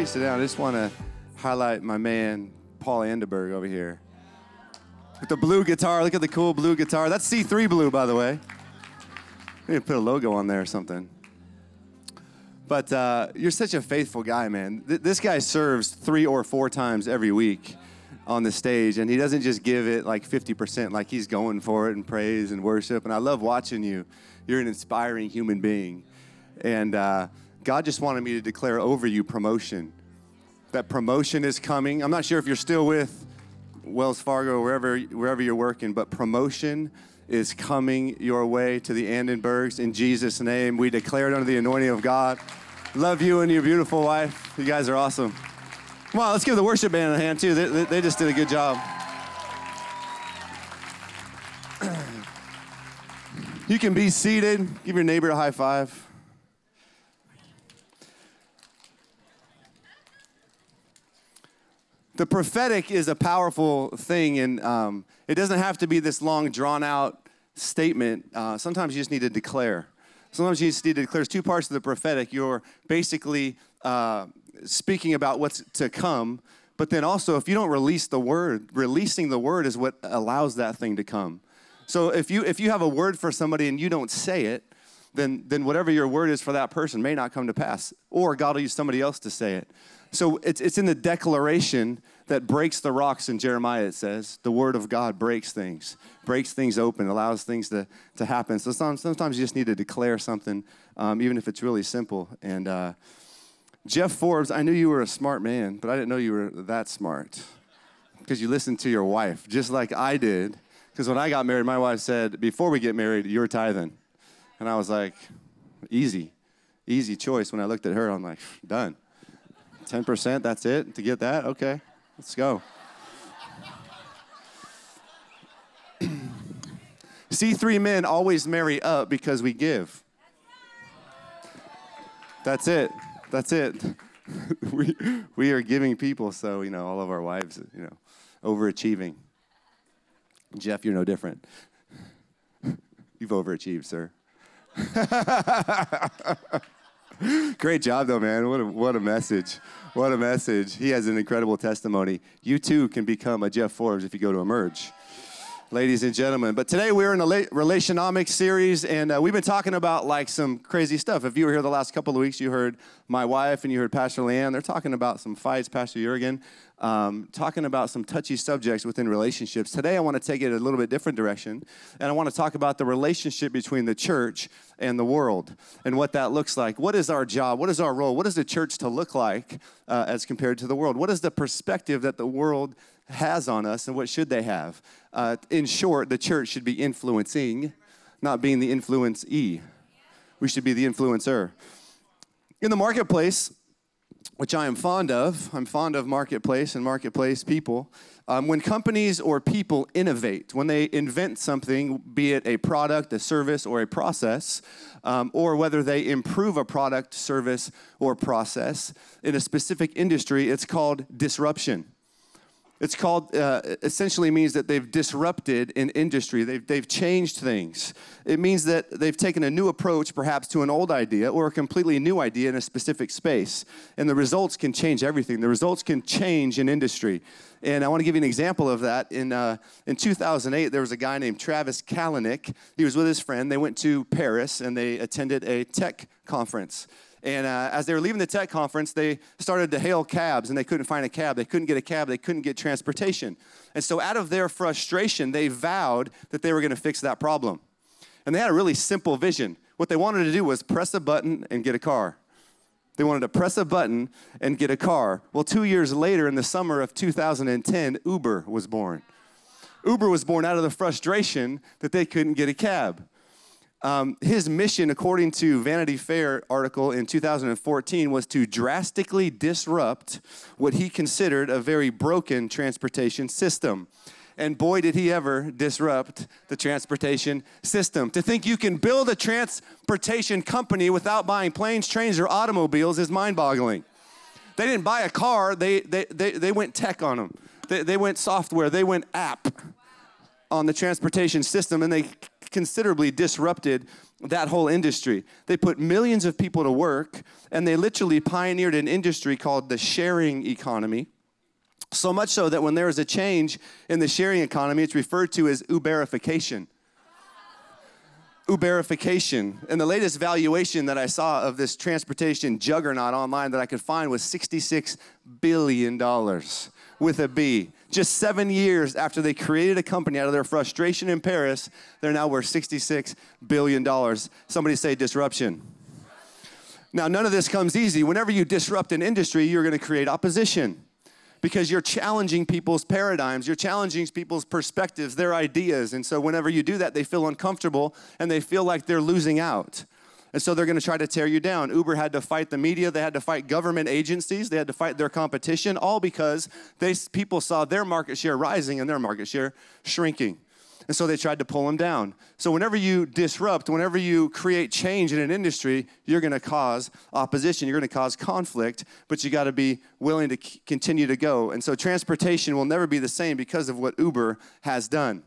you sit down, I just want to highlight my man, Paul Anderberg over here. With the blue guitar. Look at the cool blue guitar. That's C3 blue, by the way. To put a logo on there or something. But uh, you're such a faithful guy, man. Th- this guy serves three or four times every week on the stage, and he doesn't just give it like 50%, like he's going for it and praise and worship. And I love watching you. You're an inspiring human being. And uh, God just wanted me to declare over you promotion. That promotion is coming. I'm not sure if you're still with Wells Fargo wherever, wherever you're working, but promotion is coming your way to the Anderbergs In Jesus' name, we declare it under the anointing of God. Love you and your beautiful wife. You guys are awesome. Come on, let's give the worship band a hand too. They, they just did a good job. You can be seated. Give your neighbor a high five. The prophetic is a powerful thing, and um, it doesn't have to be this long, drawn out statement. Uh, sometimes you just need to declare. Sometimes you just need to declare. There's two parts of the prophetic. You're basically uh, speaking about what's to come, but then also, if you don't release the word, releasing the word is what allows that thing to come. So if you if you have a word for somebody and you don't say it, then then whatever your word is for that person may not come to pass, or God will use somebody else to say it. So it's, it's in the declaration that breaks the rocks in Jeremiah, it says. The word of God breaks things, breaks things open, allows things to, to happen. So sometimes, you just need to declare something, um, even if it's really simple. And uh, Jeff Forbes, I knew you were a smart man, but I didn't know you were that smart because you listened to your wife, just like I did. Because when I got married, my wife said, Before we get married, you're tithing. And I was like, Easy, easy choice. When I looked at her, I'm like, Done. 10%, that's it to get that? Okay, let's go. C3 men always marry up because we give. That's it. That's it. we, we are giving people, so, you know, all of our wives, you know, overachieving. Jeff, you're no different. You've overachieved, sir. Great job, though, man. What a, what a message. What a message. He has an incredible testimony. You too can become a Jeff Forbes if you go to Emerge ladies and gentlemen. But today we're in a relationomics series, and uh, we've been talking about like some crazy stuff. If you were here the last couple of weeks, you heard my wife and you heard Pastor Leanne. They're talking about some fights, Pastor Jurgen, um, talking about some touchy subjects within relationships. Today I want to take it a little bit different direction, and I want to talk about the relationship between the church and the world and what that looks like. What is our job? What is our role? What is the church to look like uh, as compared to the world? What is the perspective that the world has on us and what should they have? Uh, in short, the church should be influencing, not being the influencee. We should be the influencer. In the marketplace, which I am fond of, I'm fond of marketplace and marketplace people. Um, when companies or people innovate, when they invent something, be it a product, a service, or a process, um, or whether they improve a product, service, or process in a specific industry, it's called disruption. It's called, uh, essentially means that they've disrupted an industry. They've, they've changed things. It means that they've taken a new approach, perhaps to an old idea or a completely new idea in a specific space. And the results can change everything. The results can change an industry. And I want to give you an example of that. In, uh, in 2008, there was a guy named Travis Kalanick. He was with his friend. They went to Paris and they attended a tech conference. And uh, as they were leaving the tech conference, they started to hail cabs and they couldn't find a cab. They couldn't get a cab. They couldn't get transportation. And so, out of their frustration, they vowed that they were going to fix that problem. And they had a really simple vision. What they wanted to do was press a button and get a car. They wanted to press a button and get a car. Well, two years later, in the summer of 2010, Uber was born. Uber was born out of the frustration that they couldn't get a cab. Um, his mission, according to Vanity Fair article in 2014, was to drastically disrupt what he considered a very broken transportation system. And boy, did he ever disrupt the transportation system. To think you can build a transportation company without buying planes, trains, or automobiles is mind boggling. They didn't buy a car, they, they, they, they went tech on them. They, they went software, they went app on the transportation system, and they considerably disrupted that whole industry. They put millions of people to work, and they literally pioneered an industry called the sharing economy. So much so that when there is a change in the sharing economy, it's referred to as Uberification. Uberification. And the latest valuation that I saw of this transportation juggernaut online that I could find was $66 billion with a B. Just seven years after they created a company out of their frustration in Paris, they're now worth $66 billion. Somebody say disruption. Now, none of this comes easy. Whenever you disrupt an industry, you're going to create opposition because you're challenging people's paradigms, you're challenging people's perspectives, their ideas. And so, whenever you do that, they feel uncomfortable and they feel like they're losing out. And so they're going to try to tear you down. Uber had to fight the media, they had to fight government agencies, they had to fight their competition, all because they, people saw their market share rising and their market share shrinking. And so they tried to pull them down. So whenever you disrupt, whenever you create change in an industry, you're going to cause opposition, you're going to cause conflict, but you got to be willing to c- continue to go. And so transportation will never be the same because of what Uber has done.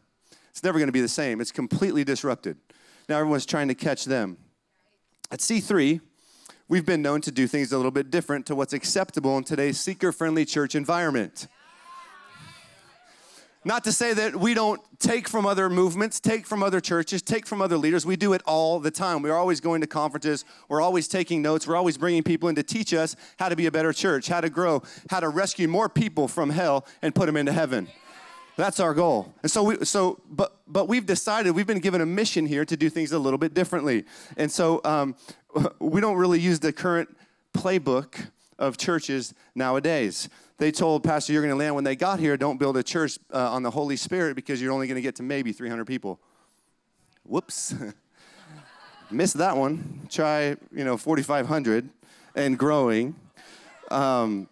It's never going to be the same. It's completely disrupted. Now everyone's trying to catch them. At C3, we've been known to do things a little bit different to what's acceptable in today's seeker friendly church environment. Not to say that we don't take from other movements, take from other churches, take from other leaders. We do it all the time. We're always going to conferences. We're always taking notes. We're always bringing people in to teach us how to be a better church, how to grow, how to rescue more people from hell and put them into heaven. That's our goal. And so we so but but we've decided we've been given a mission here to do things a little bit differently. And so um, we don't really use the current playbook of churches nowadays. They told Pastor Jurgen and Leanne when they got here, don't build a church uh, on the Holy Spirit because you're only going to get to maybe 300 people. Whoops. Missed that one. Try, you know, 4,500 and growing. Um,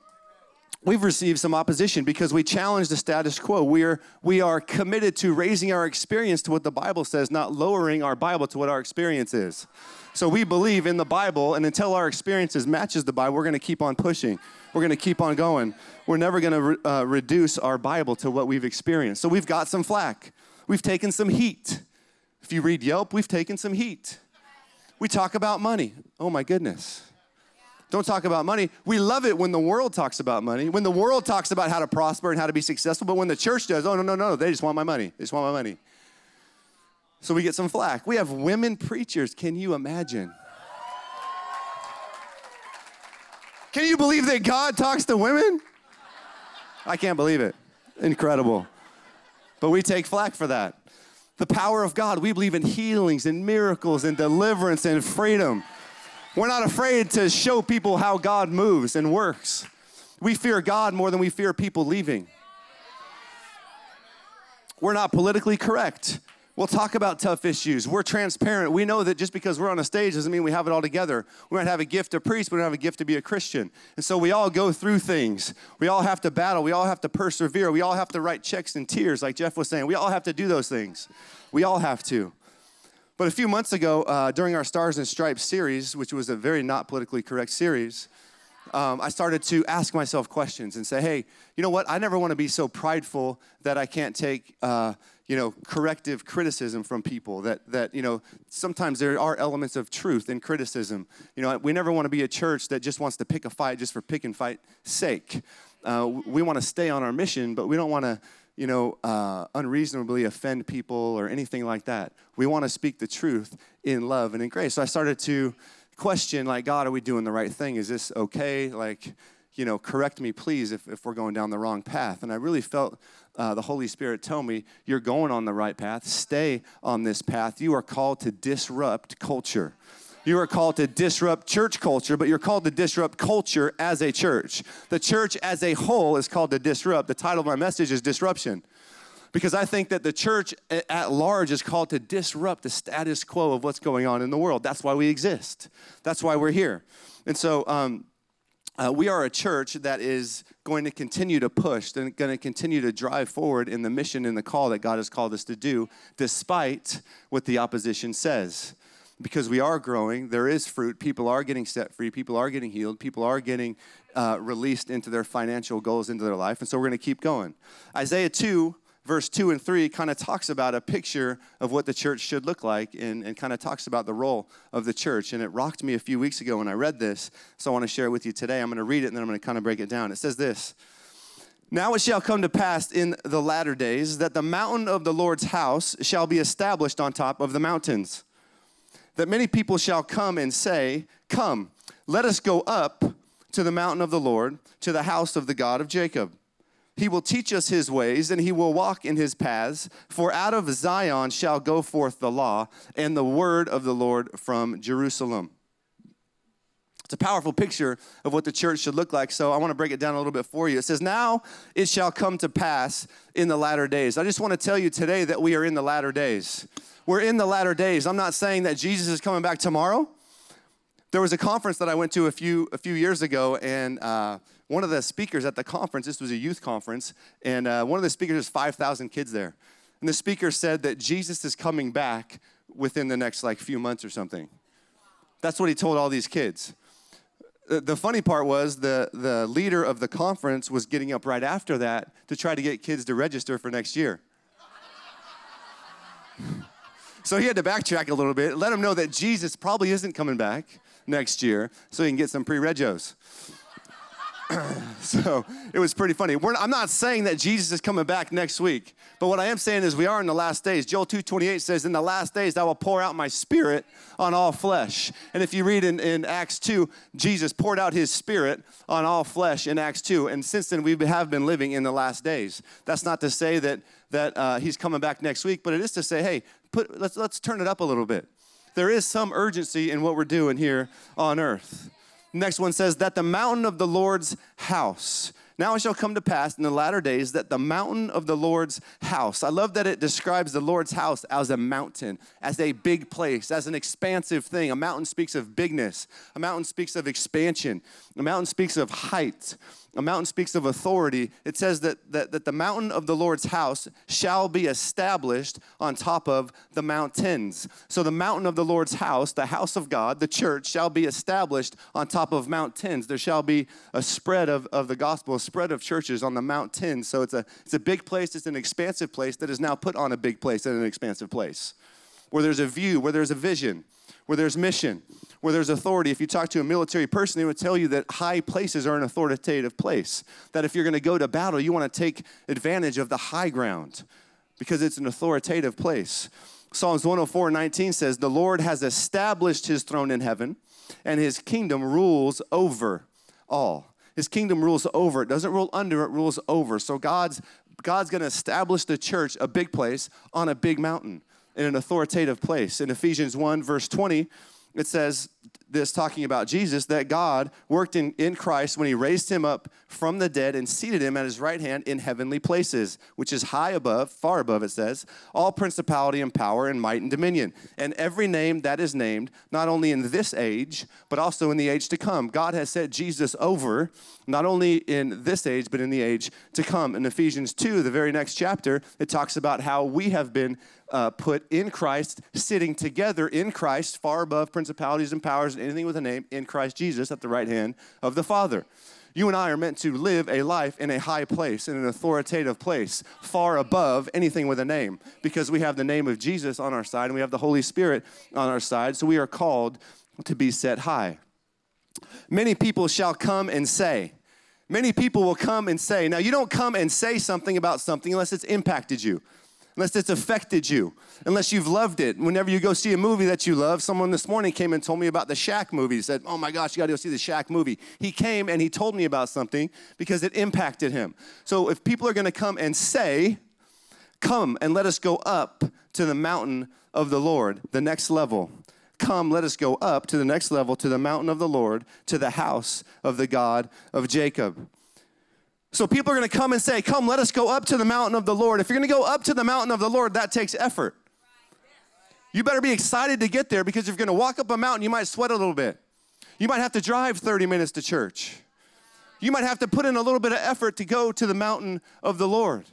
we've received some opposition because we challenge the status quo. We are, we are committed to raising our experience to what the Bible says, not lowering our Bible to what our experience is. So we believe in the Bible, and until our experiences matches the Bible, we're going to keep on pushing. We're going to keep on going. We're never going to re- uh, reduce our Bible to what we've experienced. So we've got some flack. We've taken some heat. If you read Yelp, we've taken some heat. We talk about money. Oh my goodness. Don't talk about money. We love it when the world talks about money, when the world talks about how to prosper and how to be successful, but when the church does, oh, no, no, no, they just want my money. They just want my money. So we get some flack. We have women preachers. Can you imagine? Can you believe that God talks to women? I can't believe it. Incredible. But we take flack for that. The power of God, we believe in healings and miracles and deliverance and freedom. We're not afraid to show people how God moves and works. We fear God more than we fear people leaving. We're not politically correct. We'll talk about tough issues. We're transparent. We know that just because we're on a stage doesn't mean we have it all together. We might have a gift to preach, but we don't have a gift to be a Christian. And so we all go through things. We all have to battle. We all have to persevere. We all have to write checks and tears, like Jeff was saying. We all have to do those things. We all have to. But a few months ago, uh, during our Stars and Stripes series, which was a very not politically correct series, um, I started to ask myself questions and say, hey, you know what? I never want to be so prideful that I can't take, uh, you know, corrective criticism from people. That, that, you know, sometimes there are elements of truth in criticism. You know, we never want to be a church that just wants to pick a fight just for pick and fight sake. Uh, we want to stay on our mission, but we don't want to you know, uh, unreasonably offend people or anything like that. We want to speak the truth in love and in grace. So I started to question, like, God, are we doing the right thing? Is this okay? Like, you know, correct me, please, if, if we're going down the wrong path. And I really felt uh, the Holy Spirit tell me, you're going on the right path. Stay on this path. You are called to disrupt culture. You are called to disrupt church culture, but you're called to disrupt culture as a church. The church as a whole is called to disrupt. The title of my message is Disruption. Because I think that the church at large is called to disrupt the status quo of what's going on in the world. That's why we exist. That's why we're here. And so, um, uh, we are a church that is going to continue to push and going to continue to drive forward in the mission and the call that God has called us to do, despite what the opposition says because we are growing, there is fruit. People are getting set free. People are getting healed. People are getting uh, released into their financial goals into their life. And so we're going to keep going. Isaiah 2, verse 2 and 3 kind of talks about a picture of what the church should look like and, and kind of talks about the role of the church. And it rocked me a few weeks ago when I read this, so I want to share it with you today. I'm going to read it and then I'm going to kind of break it down. It says this Now it shall come to pass in the latter days that the mountain of the Lord's house shall be established on top of the mountains, that many people shall come and say, Come, let us go up to the mountain of the Lord, to the house of the God of Jacob he will teach us his ways, and he will walk in his paths. For out of Zion shall go forth the law and the word of the Lord from Jerusalem. It's a powerful picture of what the church should look like. So I want to break it down a little bit for you. It says, Now it shall come to pass in the latter days. I just want to tell you today that we are in the latter days. We're in the latter days. I'm not saying that Jesus is coming back tomorrow. There was a conference that I went to a few, a few years ago, and uh, one of the speakers at the conference, this was a youth conference, and uh, one of the speakers, there's 5,000 kids there. And the speaker said that Jesus is coming back within the next like few months or something. That's what he told all these kids. The funny part was the, the leader of the conference was getting up right after that to try to get kids to register for next year. so he had to backtrack a little bit, let them know that Jesus probably isn't coming back next year so he can get some pre-regos. so it was pretty funny. We're, I'm not saying that Jesus is coming back next week, but what I am saying is we are in the last days. Joel 2:28 says, "In the last days, I will pour out my spirit on all flesh." And if you read in, in Acts 2, Jesus poured out His Spirit on all flesh in Acts 2, and since then we have been living in the last days. That's not to say that that uh, He's coming back next week, but it is to say, hey, put let's let's turn it up a little bit. There is some urgency in what we're doing here on earth. Next one says, That the mountain of the Lord's house. Now it shall come to pass in the latter days that the mountain of the Lord's house. I love that it describes the Lord's house as a mountain, as a big place, as an expansive thing. A mountain speaks of bigness, a mountain speaks of expansion, a mountain speaks of height. A mountain speaks of authority. It says that, that, that the mountain of the Lord's house shall be established on top of the mountains. So the mountain of the Lord's house, the house of God, the church, shall be established on top of mountains. There shall be a spread of, of the gospel, a spread of churches on the mountains. So it's a, it's a big place, it's an expansive place that is now put on a big place and an expansive place. Where there's a view, where there's a vision, where there's mission where there's authority. If you talk to a military person, they would tell you that high places are an authoritative place. That if you're going to go to battle, you want to take advantage of the high ground because it's an authoritative place. Psalms 104 19 says, The Lord has established his throne in heaven, and his kingdom rules over all. His kingdom rules over. It doesn't rule under, it rules over. So God's God's going to establish the church, a big place, on a big mountain in an authoritative place. In Ephesians 1, verse 20, it says this talking about Jesus that God worked in, in Christ when he raised him up from the dead and seated him at his right hand in heavenly places, which is high above, far above, it says, all principality and power and might and dominion, and every name that is named, not only in this age, but also in the age to come. God has set Jesus over, not only in this age, but in the age to come. In Ephesians 2, the very next chapter, it talks about how we have been uh, put in Christ, sitting together in Christ, far above principalities and powers and anything with a name, in Christ Jesus at the right hand of the Father. You and I are meant to live a life in a high place, in an authoritative place, far above anything with a name, because we have the name of Jesus on our side and we have the Holy Spirit on our side, so we are called to be set high. Many people shall come and say, Many people will come and say, now you don't come and say something about something unless it's impacted you unless it's affected you, unless you've loved it. Whenever you go see a movie that you love, someone this morning came and told me about the Shaq movie. He said, Oh my gosh, you gotta go see the Shaq movie. He came and he told me about something because it impacted him. So if people are gonna come and say, Come and let us go up to the mountain of the Lord, the next level. Come, let us go up to the next level, to the mountain of the Lord, to the house of the God of Jacob. So people are going to come and say, Come, let us go up to the mountain of the Lord. If you're going to go up to the mountain of the Lord, that takes effort. You better be excited to get there because if you're going to walk up a mountain, you might sweat a little bit. You might have to drive 30 minutes to church. You might have to put in a little bit of effort to go to the mountain of the Lord.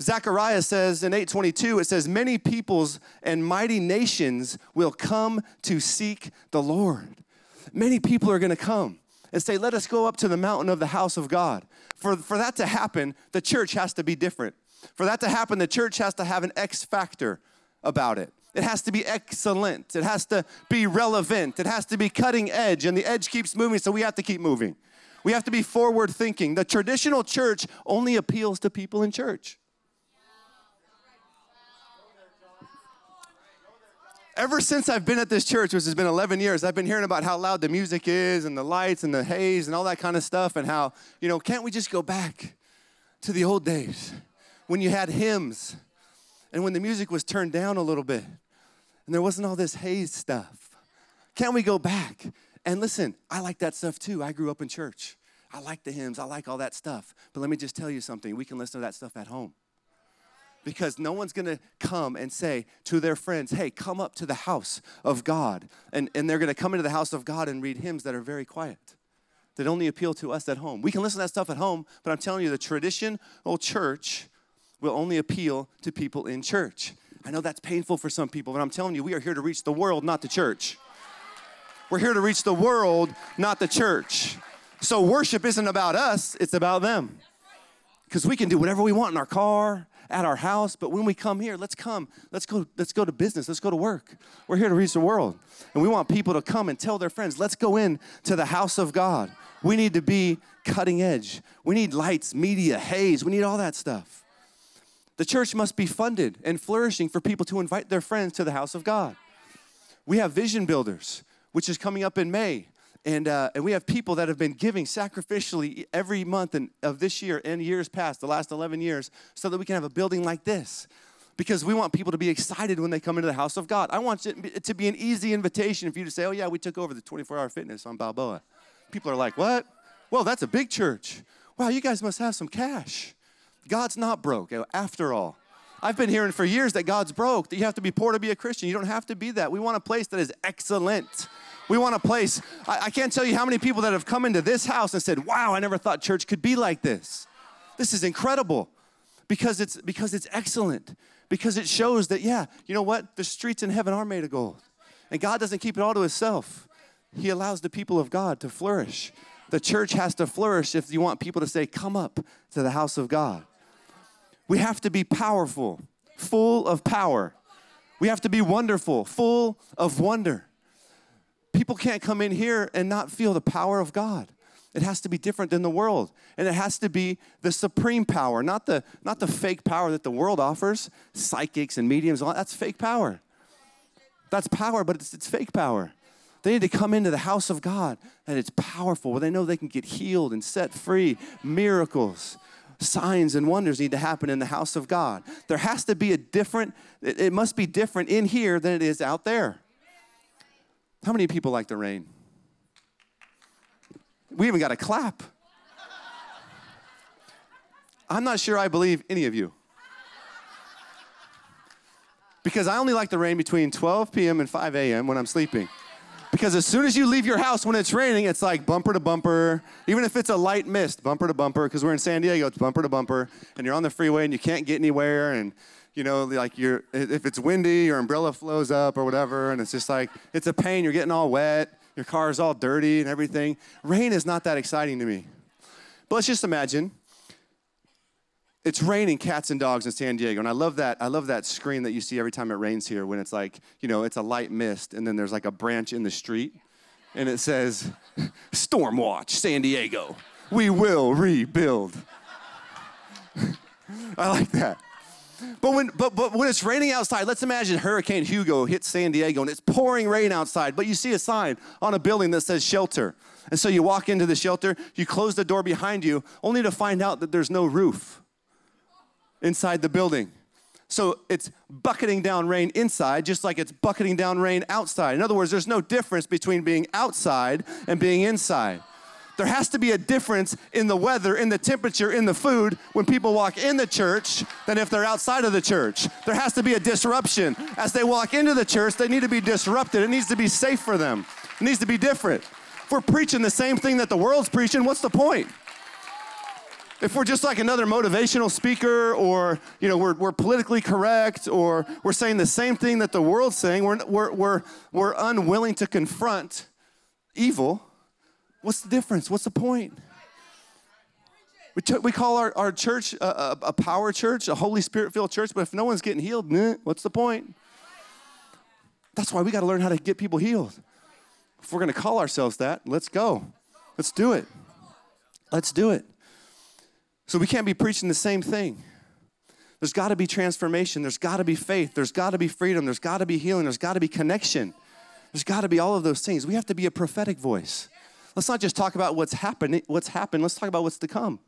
Zechariah says in 822, it says, Many peoples and mighty nations will come to seek the Lord. Many people are going to come and say, Let us go up to the mountain of the house of God. For, for that to happen, the church has to be different. For that to happen, the church has to have an X factor about it. It has to be excellent. It has to be relevant. It has to be cutting edge, and the edge keeps moving, so we have to keep moving. We have to be forward thinking. The traditional church only appeals to people in church. Ever since I've been at this church, which has been 11 years, I've been hearing about how loud the music is and the lights and the haze and all that kind of stuff, and how, you know, can't we just go back to the old days when you had hymns and when the music was turned down a little bit and there wasn't all this haze stuff? Can't we go back? And listen, I like that stuff too. I grew up in church. I like the hymns, I like all that stuff. But let me just tell you something we can listen to that stuff at home because no one's going to come and say to their friends, hey, come up to the house of God. And, and they're going to come into the house of God and read hymns that are very quiet, that only appeal to us at home. We can listen to that stuff at home, but I'm telling you, the traditional church will only appeal to people in church. I know that's painful for some people, but I'm telling you, we are here to reach the world, not the church. We're here to reach the world, not the church. So worship isn't about us, it's about them. Because we can do whatever we want in our car, at our house, but when we come here, let's come. Let's go, let's go to business. Let's go to work. We're here to reach the world. And we want people to come and tell their friends, let's go in to the house of God. We need to be cutting edge. We need lights, media, haze. We need all that stuff. The church must be funded and flourishing for people to invite their friends to the house of God. We have vision builders, which is coming up in May. And, uh, and we have people that have been giving sacrificially every month and, of this year and years past, the last 11 years, so that we can have a building like this. Because we want people to be excited when they come into the house of God. I want it to be an easy invitation for you to say, oh, yeah, we took over the 24 hour fitness on Balboa. People are like, what? Well, that's a big church. Wow, you guys must have some cash. God's not broke, after all. I've been hearing for years that God's broke, that you have to be poor to be a Christian. You don't have to be that. We want a place that is excellent. We want a place. I, I can't tell you how many people that have come into this house and said, Wow, I never thought church could be like this. This is incredible because it's because it's excellent because it shows that yeah you know what? The streets in heaven are made of gold. And god doesn't keep it all to himself. He allows the people of god to flourish. The church has to flourish if you want people to say come up to the house of god. We have to be powerful full of power. We have to be wonderful full of wonder people can't come in here and not feel the power of God. It has to be different than the world. And it has to be the supreme power, not the, not the fake power that the world offers. Psychics and mediums, that's fake power. That's power, but it's, it's fake power. They need to come into the house of God and it's powerful, where they know they can get healed and set free. Miracles, signs, and wonders need to happen in the house of God. There has to be a different, it must be different in here than it is out there. How many people like the rain? We even got a clap. I'm not sure I believe any of you. Because I only like the rain between 12 p.m. and 5 a.m. when I'm sleeping. Because as soon as you leave your house when it's raining, it's like bumper to bumper. Even if it's a light mist, bumper to bumper, because we're in San Diego, it's bumper to bumper, and you're on the freeway and you can't get anywhere, and you know, like you're, if it's windy, your umbrella flows up or whatever, and it's just like, it's a pain. You're getting all wet, your car is all dirty and everything. Rain is not that exciting to me. But let's just imagine it's raining cats and dogs in San Diego, and I love that. I love that screen that you see every time it rains here when it's like, you know, it's a light mist, and then there's like a branch in the street, and it says, Storm Watch, San Diego. We will rebuild. I like that. But when, but, but when it's raining outside, let's imagine Hurricane Hugo hits San Diego and it's pouring rain outside, but you see a sign on a building that says shelter. And so you walk into the shelter, you close the door behind you, only to find out that there's no roof inside the building. So it's bucketing down rain inside, just like it's bucketing down rain outside. In other words, there's no difference between being outside and being inside. There has to be a difference in the weather, in the temperature, in the food when people walk in the church than if they're outside of the church. There has to be a disruption. As they walk into the church, they need to be disrupted. It needs to be safe for them, it needs to be different. If we're preaching the same thing that the world's preaching, what's the point? if we're just like another motivational speaker or you know we're, we're politically correct or we're saying the same thing that the world's saying we're, we're, we're, we're unwilling to confront evil What's the difference? What's the point? We, we call our, our church a, a, a power church, a Holy Spirit filled church, but if no one's getting healed, what's the point? That's why we got to learn how to get people healed. If we're going to call ourselves that, let's go. Let's do it. Let's do it. So we can't be preaching the same thing. There's got to be transformation. There's got to be faith. There's got to be freedom. There's got to be healing. There's got to be connection. There's got to be all of those things. We have to be a prophetic voice. Let's not just talk about what's happened. What's happened. Let's talk about what's to come.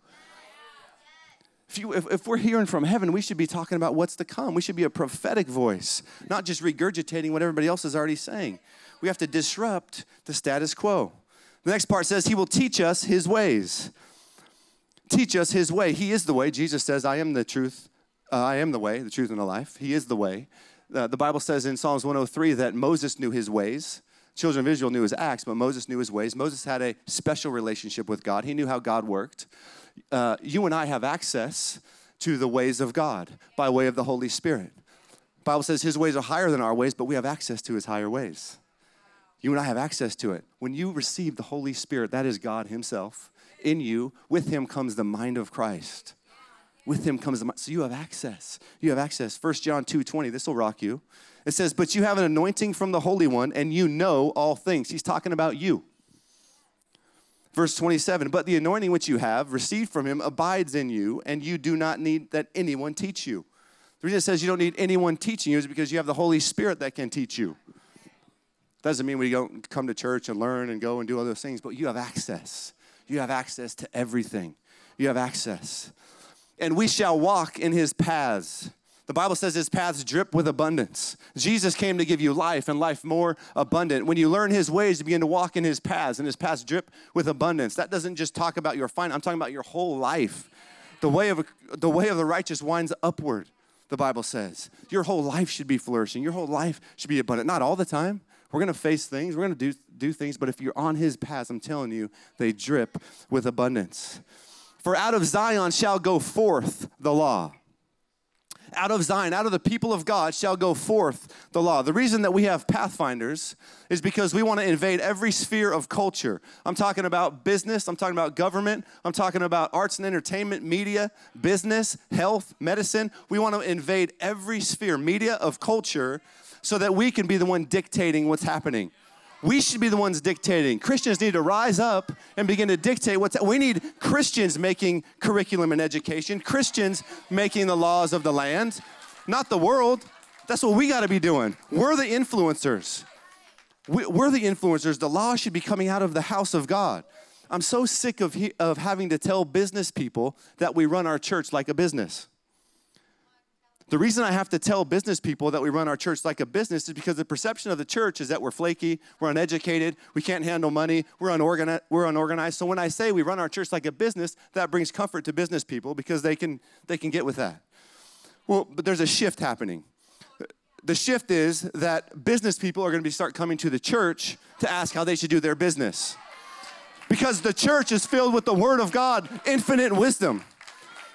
If, you, if, if, we're hearing from heaven, we should be talking about what's to come. We should be a prophetic voice, not just regurgitating what everybody else is already saying. We have to disrupt the status quo. The next part says, He will teach us His ways. Teach us His way. He is the way. Jesus says, I am the truth. Uh, I am the way, the truth, and the life. He is the way. Uh, the Bible says in Psalms 103 that Moses knew His ways. Children of Israel knew His acts, but Moses knew His ways. Moses had a special relationship with God, he knew how God worked. Uh, you and I have access to the ways of God by way of the Holy Spirit. Bible says His ways are higher than our ways, but we have access to His higher ways. You and I have access to it. When you receive the Holy Spirit, that is God Himself in you. With Him comes the mind of Christ. With Him comes the mind. So you have access. You have access. 1 John 2 20, this will rock you. It says, But you have an anointing from the Holy One, and you know all things. He's talking about you. Verse 27, but the anointing which you have received from him abides in you, and you do not need that anyone teach you. The reason it says you don't need anyone teaching you is because you have the Holy Spirit that can teach you. Doesn't mean we don't come to church and learn and go and do all those things, but you have access. You have access to everything. You have access. And we shall walk in his paths. The Bible says his paths drip with abundance. Jesus came to give you life and life more abundant. When you learn his ways, you begin to walk in his paths, and his paths drip with abundance. That doesn't just talk about your fine, I'm talking about your whole life. The way of, the way of the righteous winds upward, the Bible says. Your whole life should be flourishing. Your whole life should be abundant. Not all the time. We're to face things, we're to do, do things, but if you're on his paths, I'm telling you, they drip with abundance. For out of Zion shall go forth the law out of Zion, out of the people of God shall go forth the law. The reason that we have pathfinders is because we want to invade every sphere of culture. I'm talking about business, I'm talking about government, I'm talking about arts and entertainment, media, business, health, medicine. We want to invade every sphere, media of culture, so that we can be the one dictating what's happening. We should be the ones dictating. Christians need to rise up and begin to dictate what's. We need Christians making curriculum and education, Christians making the laws of the land, not the world. That's what we got to be doing. We're the influencers. We're the influencers. The law should be coming out of the house of God. I'm so sick of, of having to tell business people that we run our church like a business. The reason I have to tell business people that we run our church like a business is because the perception of the church is that we're flaky, we're uneducated, we can't handle money, we're, unorganized, we're unorganized. So when I say we run our church like a business, that brings comfort to business people because they can, they can get with that. Well, but there's a shift happening. The shift is that business people are going to start coming to the church to ask how they should do their business. Because the church is filled with the word of God, infinite wisdom.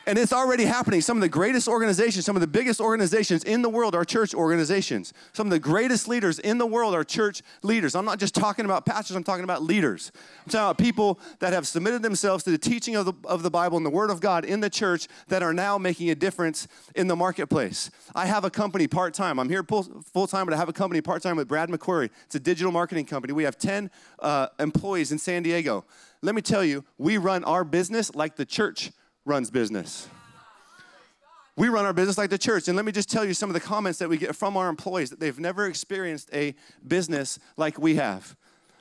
And it's already happening. Some of the greatest organizations, some of the biggest organizations in the world are church organizations. Some of the greatest leaders in the world are church leaders. I'm not just talking about pastors, I'm talking about leaders. I'm talking about people that have submitted themselves to the teaching of the, of the Bible and the Word of God in the church that are now making a difference in the marketplace. I have a company part time. I'm here full time, but I have a company part time with Brad McQuarrie. It's a digital marketing company. We have 10 uh, employees in San Diego. Let me tell you, we run our business like the church runs business. We run our business like the church. And let me just tell you some of the comments that we get from our employees that they've never experienced a business like we have.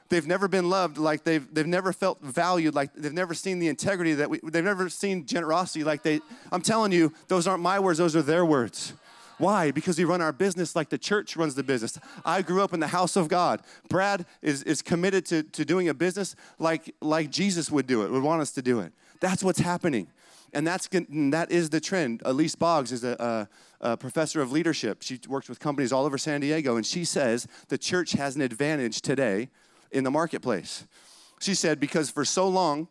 They've never been loved like they've, they've never felt valued like they've never seen the integrity that we, they've never seen generosity like they, I'm telling you, those aren't my words, those are their words. Why? Because we run our business like the church runs the business. I grew up in the house of God. Brad is, is committed to, to doing a business like, like Jesus would do it, would want us to do it. That's what's happening and that's that is the trend. Elise Boggs is a, a, a, professor of leadership. She works with companies all over San Diego, and she says the church has an advantage today in the marketplace. She said because for so long.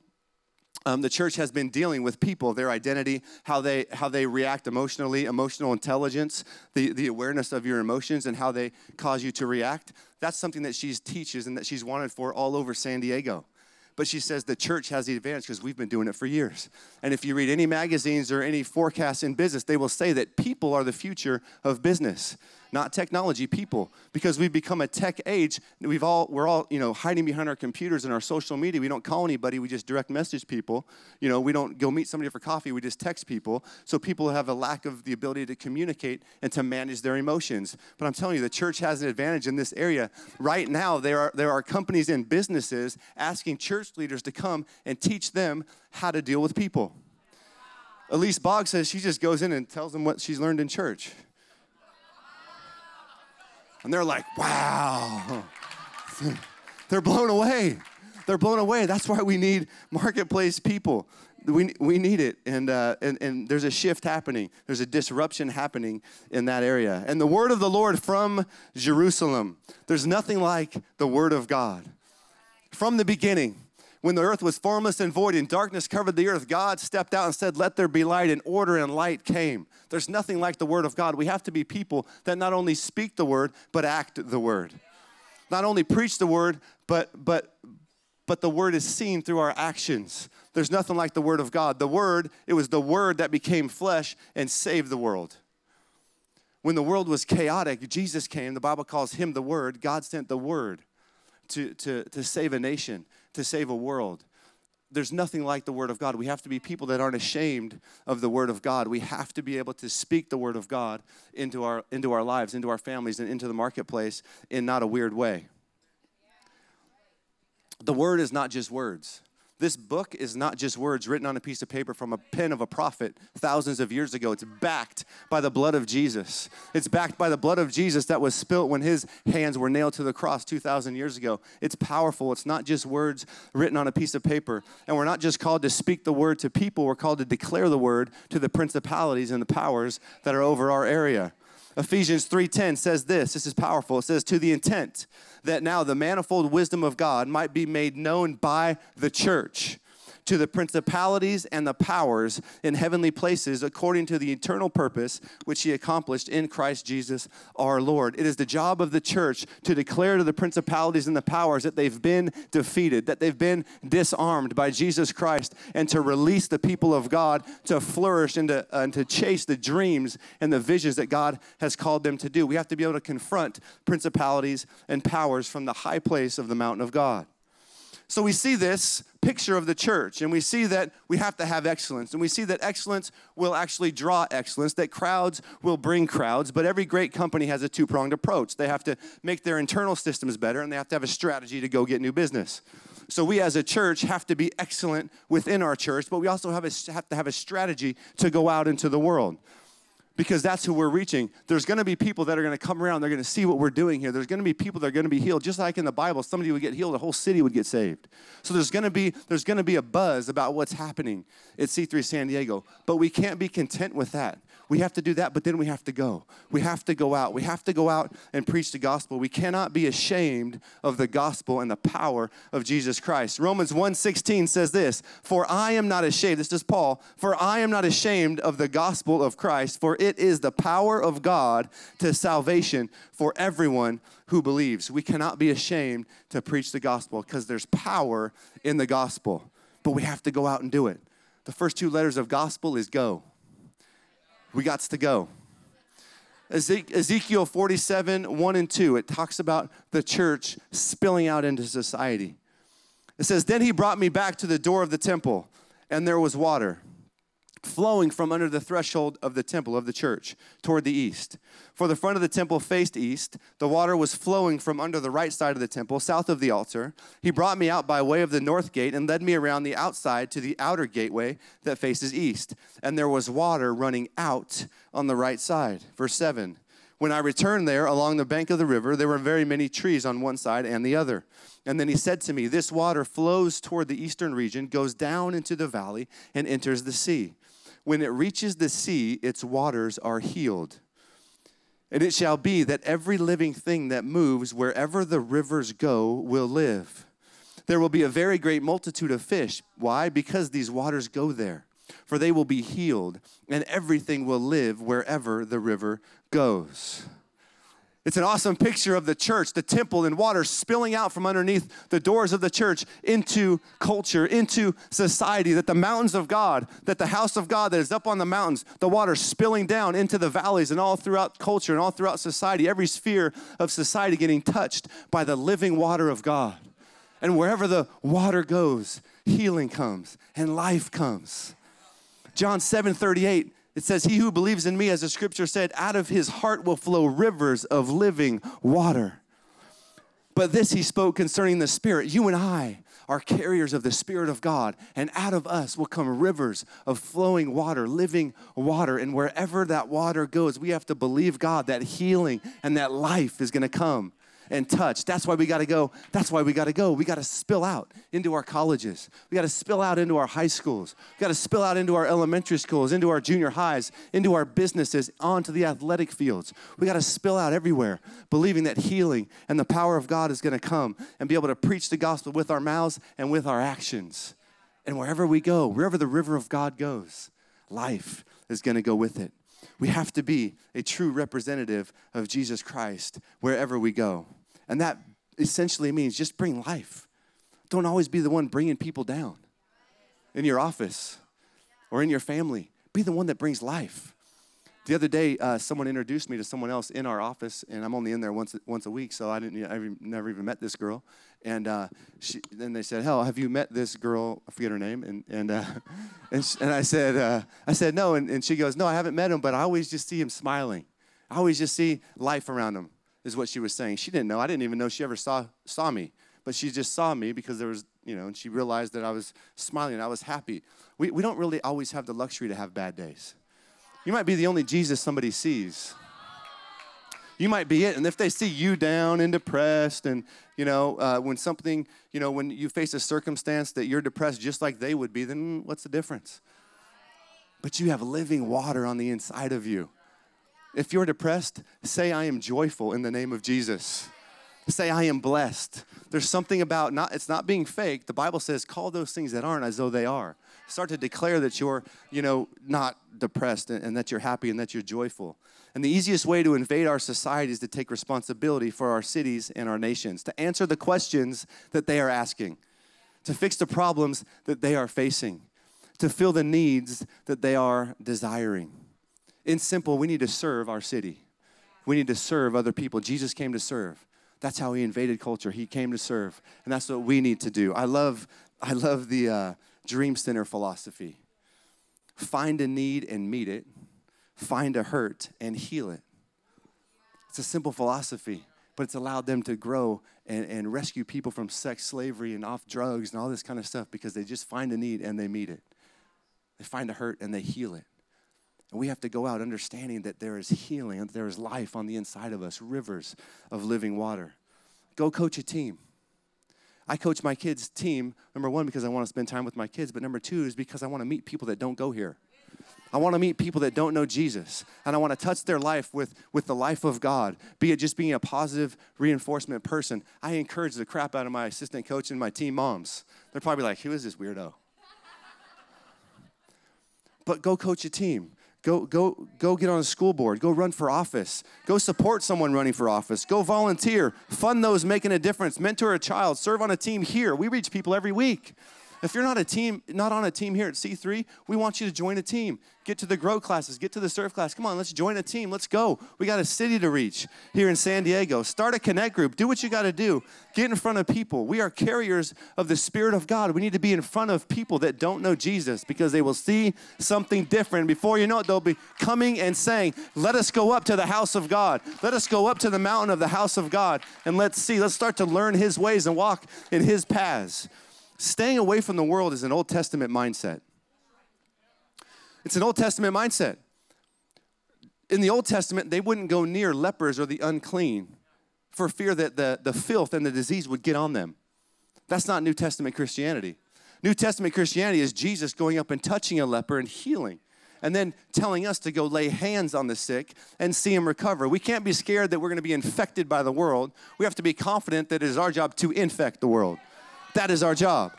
Um, the church has been dealing with people, their identity, how they how they react emotionally, emotional intelligence, the, the awareness of your emotions, and how they cause you to react. That's something that she teaches and that she's wanted for all over San Diego. But she says the church has the advantage because we've been doing it for years. And if you read any magazines or any forecasts in business, they will say that people are the future of business not technology, people. Because we've become a tech age. We've all, we're all, you know, hiding behind our computers and our social media. We don't call anybody. We just direct message people. You know, we don't go meet somebody for coffee. We just text people. So people have a lack of the ability to communicate and to manage their emotions. But I'm telling you, the church has an advantage in this area. Right now, there are, there are companies and businesses asking church leaders to come and teach them how to deal with people. Elise Boggs says she just goes in and tells them what she's learned in church. And they're like, wow. they're blown away. They're blown away. That's why we need marketplace people. We, we need it. And, uh, and, and there's a shift happening, there's a disruption happening in that area. And the word of the Lord from Jerusalem, there's nothing like the word of God. From the beginning, when the earth was formless and void and darkness covered the earth, God stepped out and said, Let there be light, and order and light came. There's nothing like the Word of God. We have to be people that not only speak the Word, but act the Word. Not only preach the Word, but, but, but the Word is seen through our actions. There's nothing like the Word of God. The Word, it was the Word that became flesh and saved the world. When the world was chaotic, Jesus came. The Bible calls him the Word. God sent the Word to, to, to save a nation to save a world. There's nothing like the Word of God. We have to be people that aren't ashamed of the Word of God. We have to be able to speak the Word of God into our, into our lives, into our families, and into the marketplace in not a weird way. The Word is not just words. This book is not just words written on a piece of paper from a pen of a prophet thousands of years ago. It's backed by the blood of Jesus. It's backed by the blood of Jesus that was spilt when his hands were nailed to the cross 2,000 years ago. It's powerful. It's not just words written on a piece of paper. And we're not just called to speak the word to people, we're called to declare the word to the principalities and the powers that are over our area. Ephesians 3:10 says this. This is powerful. It says to the intent that now the manifold wisdom of God might be made known by the church to the principalities and the powers in heavenly places according to the eternal purpose which he accomplished in Christ Jesus our Lord. It is the job of the church to declare to the principalities and the powers that they've been defeated, that they've been disarmed by Jesus Christ, and to release the people of God to flourish and to, uh, and to chase the dreams and the visions that God has called them to do. We have to be able to confront principalities and powers from the high place of the mountain of God. So we see this picture of the church, and we see that we have to have excellence, and we see that excellence will actually draw excellence, that crowds will bring crowds, but every great company has a two pronged approach. They have to make their internal systems better, and they have to have a strategy to go get new business. So we as a church have to be excellent within our church, but we also have, a, have to have a strategy to go out into the world because that's who we're reaching. There's going to be people that are going to come around. They're going to see what we're doing here. There's going to be people that are going to be healed, just like in the Bible. Somebody would get healed, the whole city would get saved. So there's going to be there's going to be a buzz about what's happening at C3 San Diego. But we can't be content with that. We have to do that, but then we have to go. We have to go out. We have to go out and preach the gospel. We cannot be ashamed of the gospel and the power of Jesus Christ. Romans 1:16 says this, "For I am not ashamed." This is Paul. "For I am not ashamed of the gospel of Christ, for it is the power of God to salvation for everyone who believes." We cannot be ashamed to preach the gospel because there's power in the gospel. But we have to go out and do it. The first two letters of gospel is go we got to go. Ezekiel 47, 1 and 2, it talks about the church spilling out into society. It says, Then he brought me back to the door of the temple, and there was water flowing from under the threshold of the temple of the church toward the east. For the front of the temple faced east. The water was flowing from under the right side of the temple, south of the altar. He brought me out by way of the north gate and led me around the outside to the outer gateway that faces east. And there was water running out on the right side. Verse 7. When I returned there along the bank of the river, there were very many trees on one side and the other. And then he said to me, This water flows toward the eastern region, goes down into the valley, and enters the sea. When it reaches the sea, its waters are healed. And it shall be that every living thing that moves wherever the rivers go will live. There will be a very great multitude of fish. Why? Because these waters go there. For they will be healed, and everything will live wherever the river goes. It's an awesome picture of the church, the temple, and water spilling out from underneath the doors of the church into culture, into society. That the mountains of God, that the house of God that is up on the mountains, the water spilling down into the valleys and all throughout culture and all throughout society, every sphere of society getting touched by the living water of God. And wherever the water goes, healing comes and life comes. John 7 38 it says, He who believes in me, as the scripture said, out of his heart will flow rivers of living water. But this he spoke concerning the Spirit. You and I are carriers of the Spirit of God, and out of us will come rivers of flowing water, living water. And wherever that water goes, we have to believe God that healing and that life is gonna come and touch. That's why we got to go. That's why we got to go. We got to spill out into our colleges. We got to spill out into our high schools. We got to spill out into our elementary schools, into our junior highs, into our businesses, onto the athletic fields. We got to spill out everywhere, believing that healing and the power of God is going to come and be able to preach the gospel with our mouths and with our actions. And wherever we go, wherever the river of God goes, life is going to go with it. We have to be a true representative of Jesus Christ wherever we go. And that essentially means just bring life. Don't always be the one bringing people down in your office or in your family. Be the one that brings life. The other day, uh, someone introduced me to someone else in our office, and I'm only in there once once a week, so I didn't I never even met this girl. And uh, she, then they said, "Hell, have you met this girl? I forget her name." And and uh, and, she, and, I said, uh, "I said no." And, and she goes, "No, I haven't met him, but I always just see him smiling. I always just see life around him." Is what she was saying. She didn't know. I didn't even know she ever saw, saw me. But she just saw me because there was, you know, and she realized that I was smiling and I was happy. We, we don't really always have the luxury to have bad days. You might be the only Jesus somebody sees. You might be it. And if they see you down and depressed, and, you know, uh, when something, you know, when you face a circumstance that you're depressed just like they would be, then what's the difference? But you have living water on the inside of you. If you're depressed, say, I am joyful in the name of Jesus. Say, I am blessed. There's something about not, it's not being fake. The Bible says, call those things that aren't as though they are. Start to declare that you're, you know, not depressed and, and that you're happy and that you're joyful. And the easiest way to invade our society is to take responsibility for our cities and our nations, to answer the questions that they are asking, to fix the problems that they are facing, to fill the needs that they are desiring in simple, we need to serve our city. We need to serve other people. Jesus came to serve. That's how he invaded culture. He came to serve, and that's what we need to do. I love, I love the uh, Dream Center philosophy. Find a need and meet it. Find a hurt and heal it. It's a simple philosophy, but it's allowed them to grow and, and rescue people from sex slavery and off drugs and all this kind of stuff because they just find a need and they meet it. They find a hurt and they heal it. And we have to go out understanding that there is healing there is life on the inside of us, rivers of living water. Go coach a team. I coach my kids' team, number one, because I want to spend time with my kids, but number two is because I want to meet people that don't go here. I want to meet people that don't know Jesus, and I want to touch their life with, with the life of God, be it just being a positive reinforcement person. I encourage the crap out of my assistant coach and my team moms. They're probably like, who is this weirdo? but go coach a team. Go, go, go get on a school board. Go run for office. Go support someone running for office. Go volunteer. Fund those making a difference. Mentor a child. Serve on a team here. We reach people every week. If you're not a team, not on a team here at C3, we want you to join a team. Get to the grow classes, get to the surf class. Come on, let's join a team. Let's go. We got a city to reach here in San Diego. Start a connect group. Do what you got to do. Get in front of people. We are carriers of the Spirit of God. We need to be in front of people that don't know Jesus because they will see something different. Before you know it, they'll be coming and saying, Let us go up to the house of God. Let us go up to the mountain of the house of God and let's see. Let's start to learn His ways and walk in His paths. Staying away from the world is an Old Testament mindset. It's an Old Testament mindset. In the Old Testament, they wouldn't go near lepers or the unclean for fear that the, the filth and the disease would get on them. That's not New Testament Christianity. New Testament Christianity is Jesus going up and touching a leper and healing, and then telling us to go lay hands on the sick and see him recover. We can't be scared that we're going to be infected by the world. We have to be confident that it is our job to infect the world. That is our job.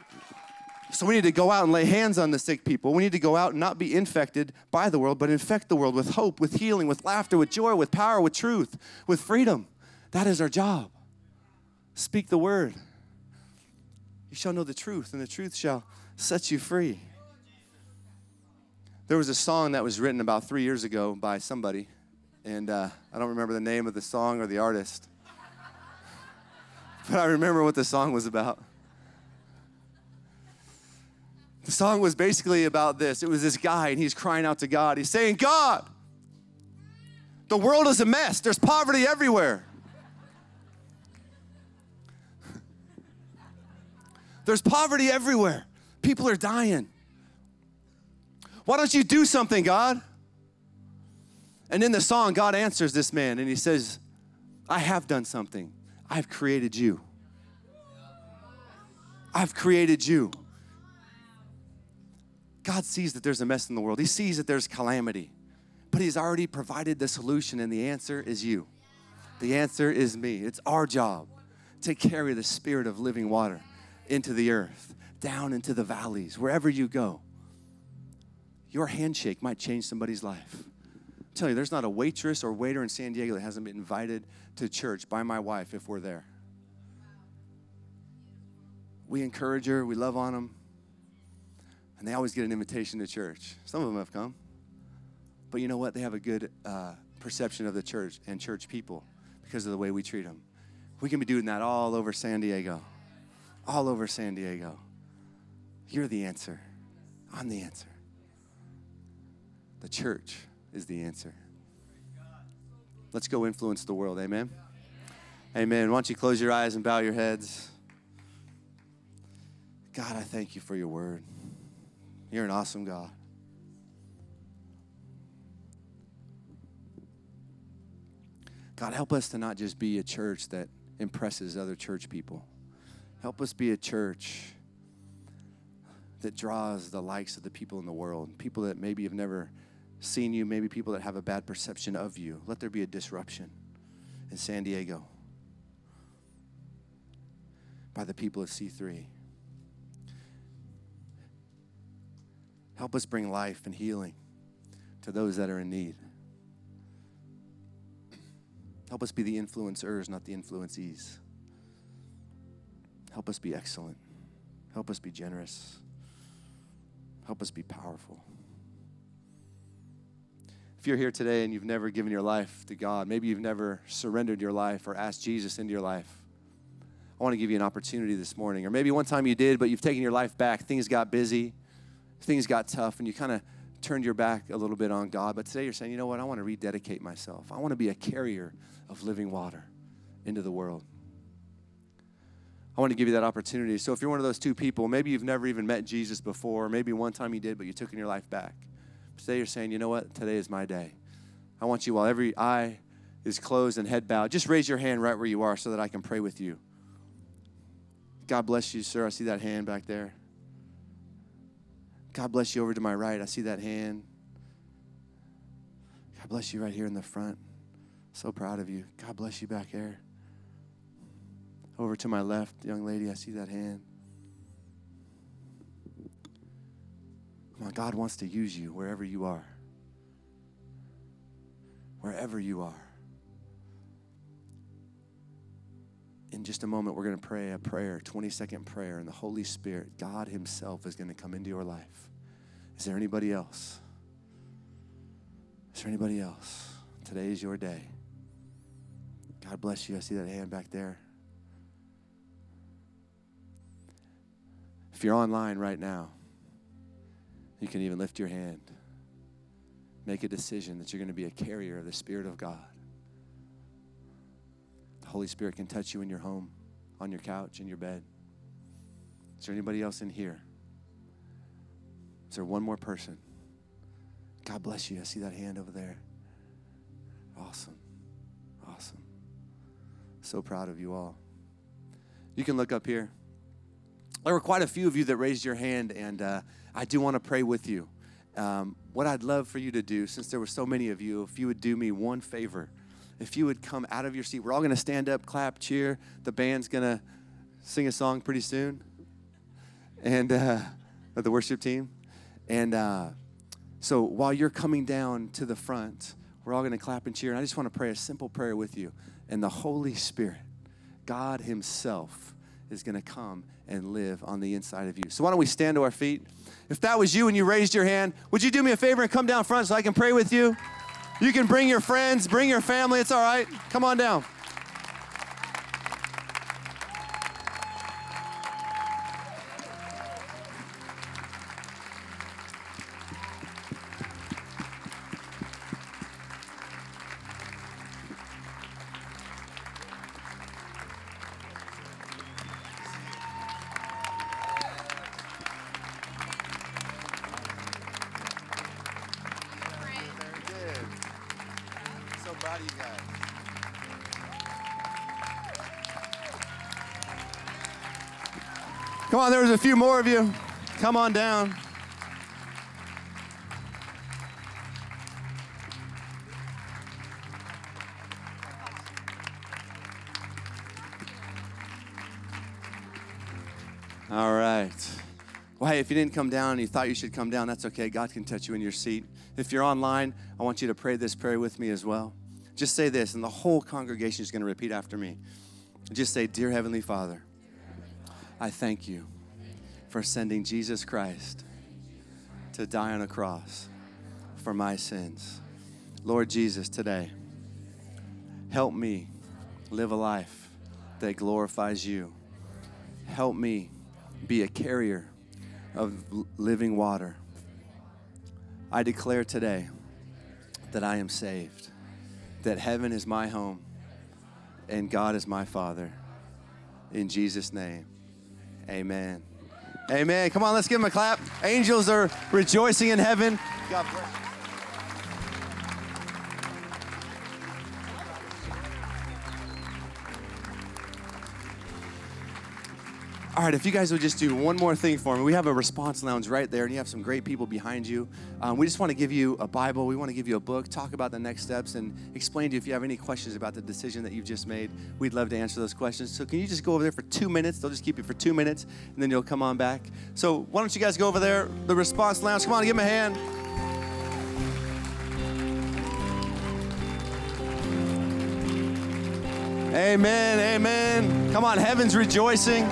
So we need to go out and lay hands on the sick people. We need to go out and not be infected by the world, but infect the world with hope, with healing, with laughter, with joy, with power, with truth, with freedom. That is our job. Speak the word. You shall know the truth, and the truth shall set you free. There was a song that was written about three years ago by somebody, and uh, I don't remember the name of the song or the artist, but I remember what the song was about. The song was basically about this. It was this guy, and he's crying out to God. He's saying, God, the world is a mess. There's poverty everywhere. There's poverty everywhere. People are dying. Why don't you do something, God? And in the song, God answers this man and he says, I have done something. I've created you. I've created you. God sees that there's a mess in the world, He sees that there's calamity, but He's already provided the solution, and the answer is you. The answer is me. It's our job to carry the spirit of living water into the earth, down into the valleys, wherever you go. Your handshake might change somebody's life. I'm telling you, there's not a waitress or waiter in San Diego that hasn't been invited to church by my wife if we're there. We encourage her, we love on them, and they always get an invitation to church. Some of them have come. But you know what? They have a good uh, perception of the church and church people because of the way we treat them. We can be doing that all over San Diego all over San Diego. You're the answer. I'm the answer. The church is the answer. Let's go influence the world. Amen. Amen. Why don't you close your eyes and bow your heads? God, I thank you for your word. You're an awesome God. God, help us to not just be a church that impresses other church people. Help us be a church that draws the likes of the people in the world, people that maybe have never seen you, maybe people that have a bad perception of you. Let there be a disruption in San Diego by the people of C3. Help us bring life and healing to those that are in need. Help us be the influencers, not the influencees. Help us be excellent. Help us be generous. Help us be powerful. If you're here today and you've never given your life to God, maybe you've never surrendered your life or asked Jesus into your life, I want to give you an opportunity this morning. Or maybe one time you did, but you've taken your life back. Things got busy, things got tough, and you kind of turned your back a little bit on God. But today you're saying, you know what? I want to rededicate myself. I want to be a carrier of living water into the world. I want to give you that opportunity. So if you're one of those two people, maybe you've never even met Jesus before, maybe one time you did, but you took in your life back. Today you're saying, you know what? Today is my day. I want you while every eye is closed and head bowed, just raise your hand right where you are so that I can pray with you. God bless you, sir. I see that hand back there. God bless you over to my right. I see that hand. God bless you right here in the front. So proud of you. God bless you back there. Over to my left, young lady, I see that hand. Come on, God wants to use you wherever you are. Wherever you are. In just a moment, we're going to pray a prayer, 20 second prayer, and the Holy Spirit, God Himself, is going to come into your life. Is there anybody else? Is there anybody else? Today is your day. God bless you. I see that hand back there. If you're online right now, you can even lift your hand. Make a decision that you're going to be a carrier of the Spirit of God. Holy Spirit can touch you in your home, on your couch, in your bed. Is there anybody else in here? Is there one more person? God bless you. I see that hand over there. Awesome. Awesome. So proud of you all. You can look up here there were quite a few of you that raised your hand, and uh, I do want to pray with you. Um, what I'd love for you to do, since there were so many of you, if you would do me one favor, if you would come out of your seat, we're all going to stand up, clap, cheer. The band's going to sing a song pretty soon, and uh, the worship team. And uh, so while you're coming down to the front, we're all going to clap and cheer. And I just want to pray a simple prayer with you. and the Holy Spirit, God Himself, is going to come and live on the inside of you. So, why don't we stand to our feet? If that was you and you raised your hand, would you do me a favor and come down front so I can pray with you? You can bring your friends, bring your family, it's all right. Come on down. Few more of you. Come on down. All right. Well, hey, if you didn't come down and you thought you should come down, that's okay. God can touch you in your seat. If you're online, I want you to pray this prayer with me as well. Just say this, and the whole congregation is going to repeat after me. Just say, Dear Heavenly Father, I thank you for sending Jesus Christ to die on a cross for my sins. Lord Jesus, today, help me live a life that glorifies you. Help me be a carrier of living water. I declare today that I am saved that heaven is my home and God is my Father. In Jesus' name, amen. Amen. Come on, let's give him a clap. Angels are rejoicing in heaven. God bless. All right, if you guys would just do one more thing for me. We have a response lounge right there, and you have some great people behind you. Um, we just want to give you a Bible. We want to give you a book, talk about the next steps, and explain to you if you have any questions about the decision that you've just made. We'd love to answer those questions. So, can you just go over there for two minutes? They'll just keep you for two minutes, and then you'll come on back. So, why don't you guys go over there, the response lounge? Come on, give them a hand. Amen, amen. Come on, heaven's rejoicing.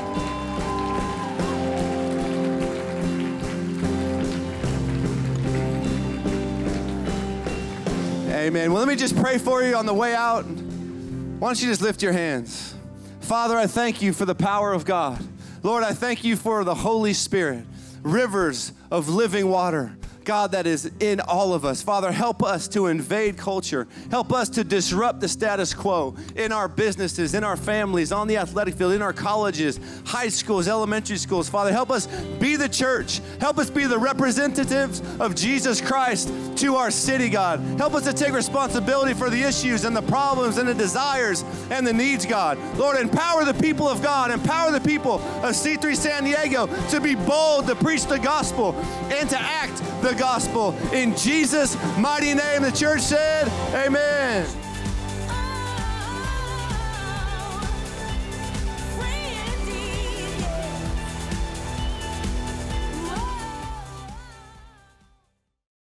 Amen. Well, let me just pray for you on the way out. Why don't you just lift your hands? Father, I thank you for the power of God. Lord, I thank you for the Holy Spirit, rivers of living water God, that is in all of us. Father, help us to invade culture. Help us to disrupt the status quo in our businesses, in our families, on the athletic field, in our colleges, high schools, elementary schools. Father, help us be the church. Help us be the representatives of Jesus Christ to our city, God. Help us to take responsibility for the issues and the problems and the desires and the needs, God. Lord, empower the people of God, empower the people of C3 San Diego to be bold to preach the gospel and to act the gospel. In Jesus' mighty name, the church said, Amen.